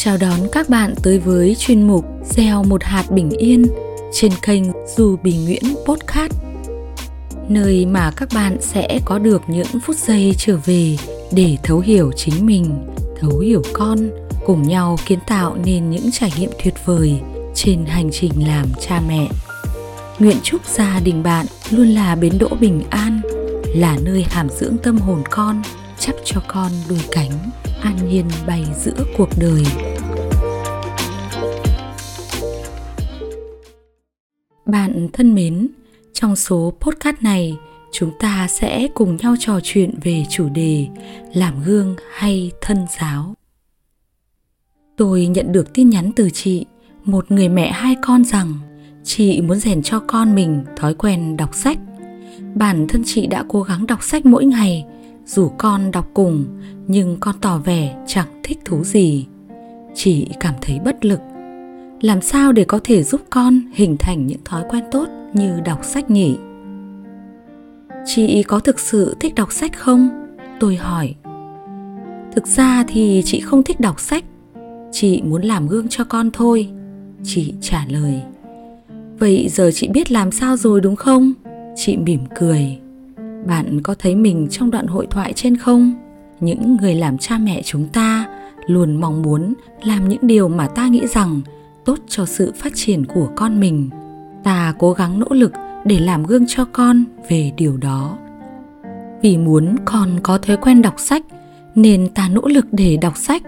Chào đón các bạn tới với chuyên mục Gieo một hạt bình yên trên kênh Dù Bình Nguyễn Podcast Nơi mà các bạn sẽ có được những phút giây trở về để thấu hiểu chính mình, thấu hiểu con, cùng nhau kiến tạo nên những trải nghiệm tuyệt vời trên hành trình làm cha mẹ. Nguyện chúc gia đình bạn luôn là bến đỗ bình an, là nơi hàm dưỡng tâm hồn con, chắp cho con đôi cánh an nhiên bay giữa cuộc đời. Bạn thân mến, trong số podcast này, chúng ta sẽ cùng nhau trò chuyện về chủ đề làm gương hay thân giáo. Tôi nhận được tin nhắn từ chị, một người mẹ hai con rằng chị muốn rèn cho con mình thói quen đọc sách. Bản thân chị đã cố gắng đọc sách mỗi ngày, dù con đọc cùng nhưng con tỏ vẻ chẳng thích thú gì. Chị cảm thấy bất lực. Làm sao để có thể giúp con hình thành những thói quen tốt như đọc sách nhỉ? Chị có thực sự thích đọc sách không? Tôi hỏi. Thực ra thì chị không thích đọc sách. Chị muốn làm gương cho con thôi. Chị trả lời. Vậy giờ chị biết làm sao rồi đúng không? Chị mỉm cười. Bạn có thấy mình trong đoạn hội thoại trên không? Những người làm cha mẹ chúng ta luôn mong muốn làm những điều mà ta nghĩ rằng tốt cho sự phát triển của con mình. Ta cố gắng nỗ lực để làm gương cho con về điều đó. Vì muốn con có thói quen đọc sách, nên ta nỗ lực để đọc sách.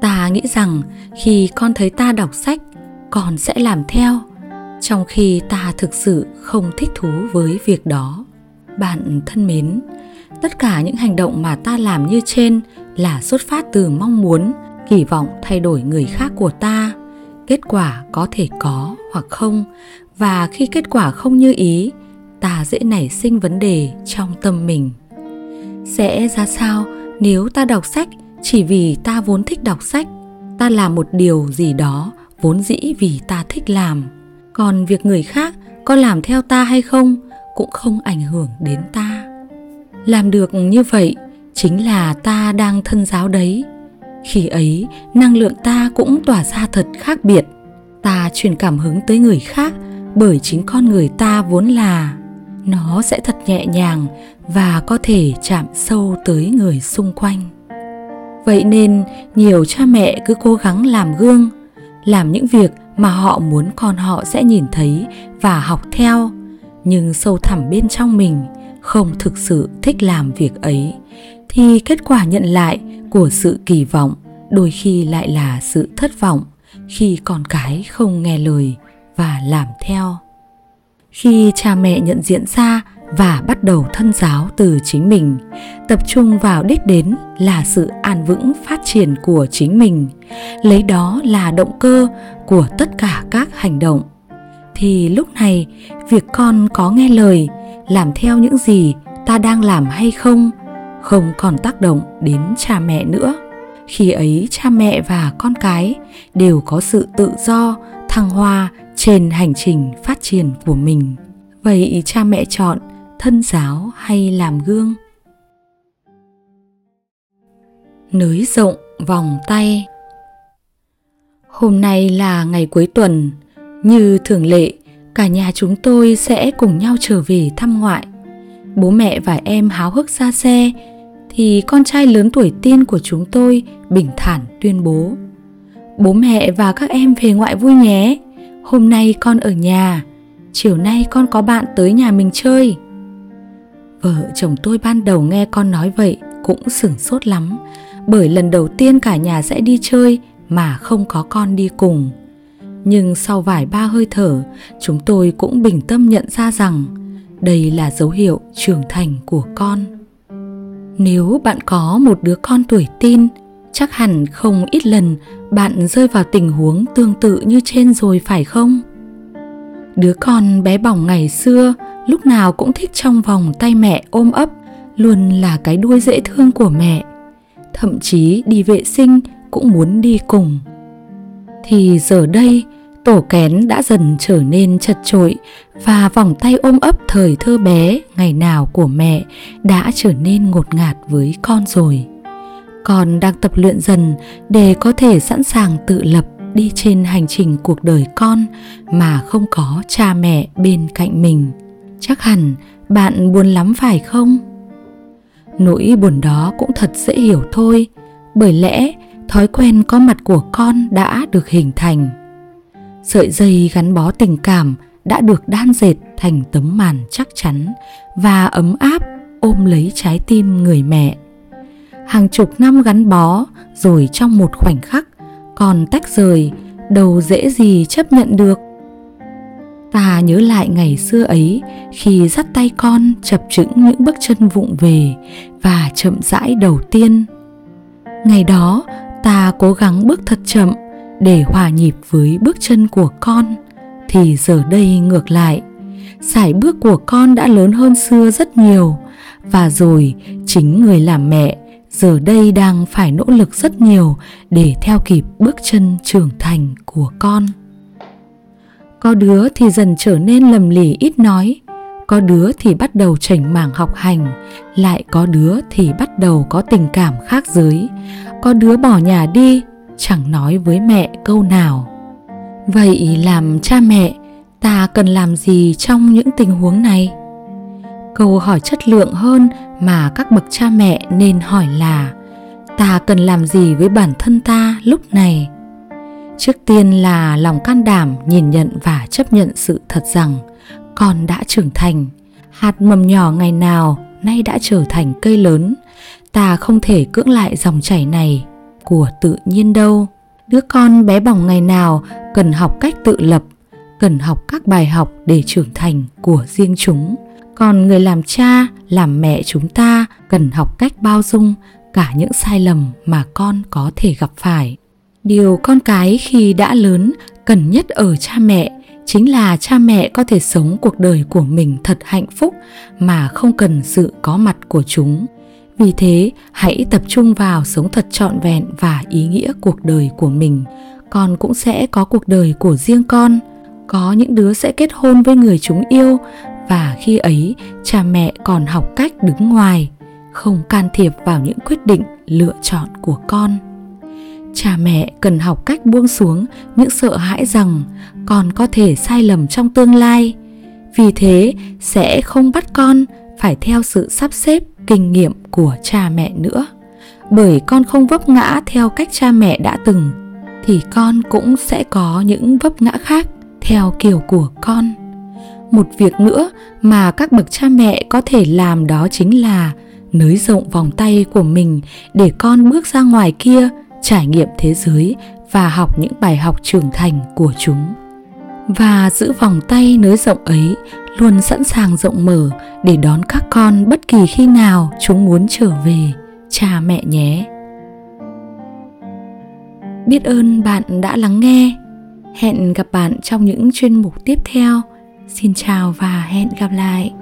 Ta nghĩ rằng khi con thấy ta đọc sách, con sẽ làm theo, trong khi ta thực sự không thích thú với việc đó. Bạn thân mến tất cả những hành động mà ta làm như trên là xuất phát từ mong muốn, kỳ vọng thay đổi người khác của ta. Kết quả có thể có hoặc không. Và khi kết quả không như ý, ta dễ nảy sinh vấn đề trong tâm mình. Sẽ ra sao nếu ta đọc sách chỉ vì ta vốn thích đọc sách? Ta làm một điều gì đó vốn dĩ vì ta thích làm. Còn việc người khác có làm theo ta hay không cũng không ảnh hưởng đến ta làm được như vậy chính là ta đang thân giáo đấy. Khi ấy, năng lượng ta cũng tỏa ra thật khác biệt. Ta truyền cảm hứng tới người khác bởi chính con người ta vốn là. Nó sẽ thật nhẹ nhàng và có thể chạm sâu tới người xung quanh. Vậy nên, nhiều cha mẹ cứ cố gắng làm gương, làm những việc mà họ muốn con họ sẽ nhìn thấy và học theo, nhưng sâu thẳm bên trong mình không thực sự thích làm việc ấy, thì kết quả nhận lại của sự kỳ vọng đôi khi lại là sự thất vọng khi con cái không nghe lời và làm theo. Khi cha mẹ nhận diện ra và bắt đầu thân giáo từ chính mình, tập trung vào đích đến là sự an vững phát triển của chính mình, lấy đó là động cơ của tất cả các hành động, thì lúc này việc con có nghe lời làm theo những gì ta đang làm hay không không còn tác động đến cha mẹ nữa. Khi ấy cha mẹ và con cái đều có sự tự do, thăng hoa trên hành trình phát triển của mình. Vậy cha mẹ chọn thân giáo hay làm gương? Nới rộng vòng tay. Hôm nay là ngày cuối tuần, như thường lệ cả nhà chúng tôi sẽ cùng nhau trở về thăm ngoại. Bố mẹ và em háo hức ra xe, thì con trai lớn tuổi tiên của chúng tôi bình thản tuyên bố. Bố mẹ và các em về ngoại vui nhé. Hôm nay con ở nhà, chiều nay con có bạn tới nhà mình chơi. Vợ chồng tôi ban đầu nghe con nói vậy cũng sửng sốt lắm, bởi lần đầu tiên cả nhà sẽ đi chơi mà không có con đi cùng nhưng sau vài ba hơi thở, chúng tôi cũng bình tâm nhận ra rằng đây là dấu hiệu trưởng thành của con. Nếu bạn có một đứa con tuổi tin chắc hẳn không ít lần bạn rơi vào tình huống tương tự như trên rồi phải không? Đứa con bé bỏng ngày xưa lúc nào cũng thích trong vòng tay mẹ ôm ấp, luôn là cái đuôi dễ thương của mẹ. Thậm chí đi vệ sinh cũng muốn đi cùng. Thì giờ đây tổ kén đã dần trở nên chật trội và vòng tay ôm ấp thời thơ bé, ngày nào của mẹ đã trở nên ngột ngạt với con rồi. Con đang tập luyện dần để có thể sẵn sàng tự lập đi trên hành trình cuộc đời con mà không có cha mẹ bên cạnh mình. Chắc hẳn bạn buồn lắm phải không? Nỗi buồn đó cũng thật dễ hiểu thôi, bởi lẽ thói quen có mặt của con đã được hình thành sợi dây gắn bó tình cảm đã được đan dệt thành tấm màn chắc chắn và ấm áp ôm lấy trái tim người mẹ. Hàng chục năm gắn bó, rồi trong một khoảnh khắc, còn tách rời, đâu dễ gì chấp nhận được. Ta nhớ lại ngày xưa ấy, khi dắt tay con chập chững những bước chân vụng về và chậm rãi đầu tiên. Ngày đó, ta cố gắng bước thật chậm để hòa nhịp với bước chân của con, thì giờ đây ngược lại. Sải bước của con đã lớn hơn xưa rất nhiều, và rồi chính người làm mẹ giờ đây đang phải nỗ lực rất nhiều để theo kịp bước chân trưởng thành của con. Có đứa thì dần trở nên lầm lì ít nói, có đứa thì bắt đầu chảnh mảng học hành, lại có đứa thì bắt đầu có tình cảm khác giới, có đứa bỏ nhà đi chẳng nói với mẹ câu nào. Vậy làm cha mẹ, ta cần làm gì trong những tình huống này? Câu hỏi chất lượng hơn mà các bậc cha mẹ nên hỏi là, ta cần làm gì với bản thân ta lúc này? Trước tiên là lòng can đảm nhìn nhận và chấp nhận sự thật rằng, con đã trưởng thành. Hạt mầm nhỏ ngày nào nay đã trở thành cây lớn. Ta không thể cưỡng lại dòng chảy này của tự nhiên đâu. Đứa con bé bỏng ngày nào cần học cách tự lập, cần học các bài học để trưởng thành của riêng chúng. Còn người làm cha, làm mẹ chúng ta cần học cách bao dung cả những sai lầm mà con có thể gặp phải. Điều con cái khi đã lớn cần nhất ở cha mẹ chính là cha mẹ có thể sống cuộc đời của mình thật hạnh phúc mà không cần sự có mặt của chúng vì thế, hãy tập trung vào sống thật trọn vẹn và ý nghĩa cuộc đời của mình. Con cũng sẽ có cuộc đời của riêng con. Có những đứa sẽ kết hôn với người chúng yêu và khi ấy, cha mẹ còn học cách đứng ngoài, không can thiệp vào những quyết định lựa chọn của con. Cha mẹ cần học cách buông xuống những sợ hãi rằng con có thể sai lầm trong tương lai. Vì thế, sẽ không bắt con phải theo sự sắp xếp, kinh nghiệm của cha mẹ nữa. Bởi con không vấp ngã theo cách cha mẹ đã từng, thì con cũng sẽ có những vấp ngã khác theo kiểu của con. Một việc nữa mà các bậc cha mẹ có thể làm đó chính là nới rộng vòng tay của mình để con bước ra ngoài kia, trải nghiệm thế giới và học những bài học trưởng thành của chúng và giữ vòng tay nới rộng ấy luôn sẵn sàng rộng mở để đón các con bất kỳ khi nào chúng muốn trở về, cha mẹ nhé. Biết ơn bạn đã lắng nghe. Hẹn gặp bạn trong những chuyên mục tiếp theo. Xin chào và hẹn gặp lại.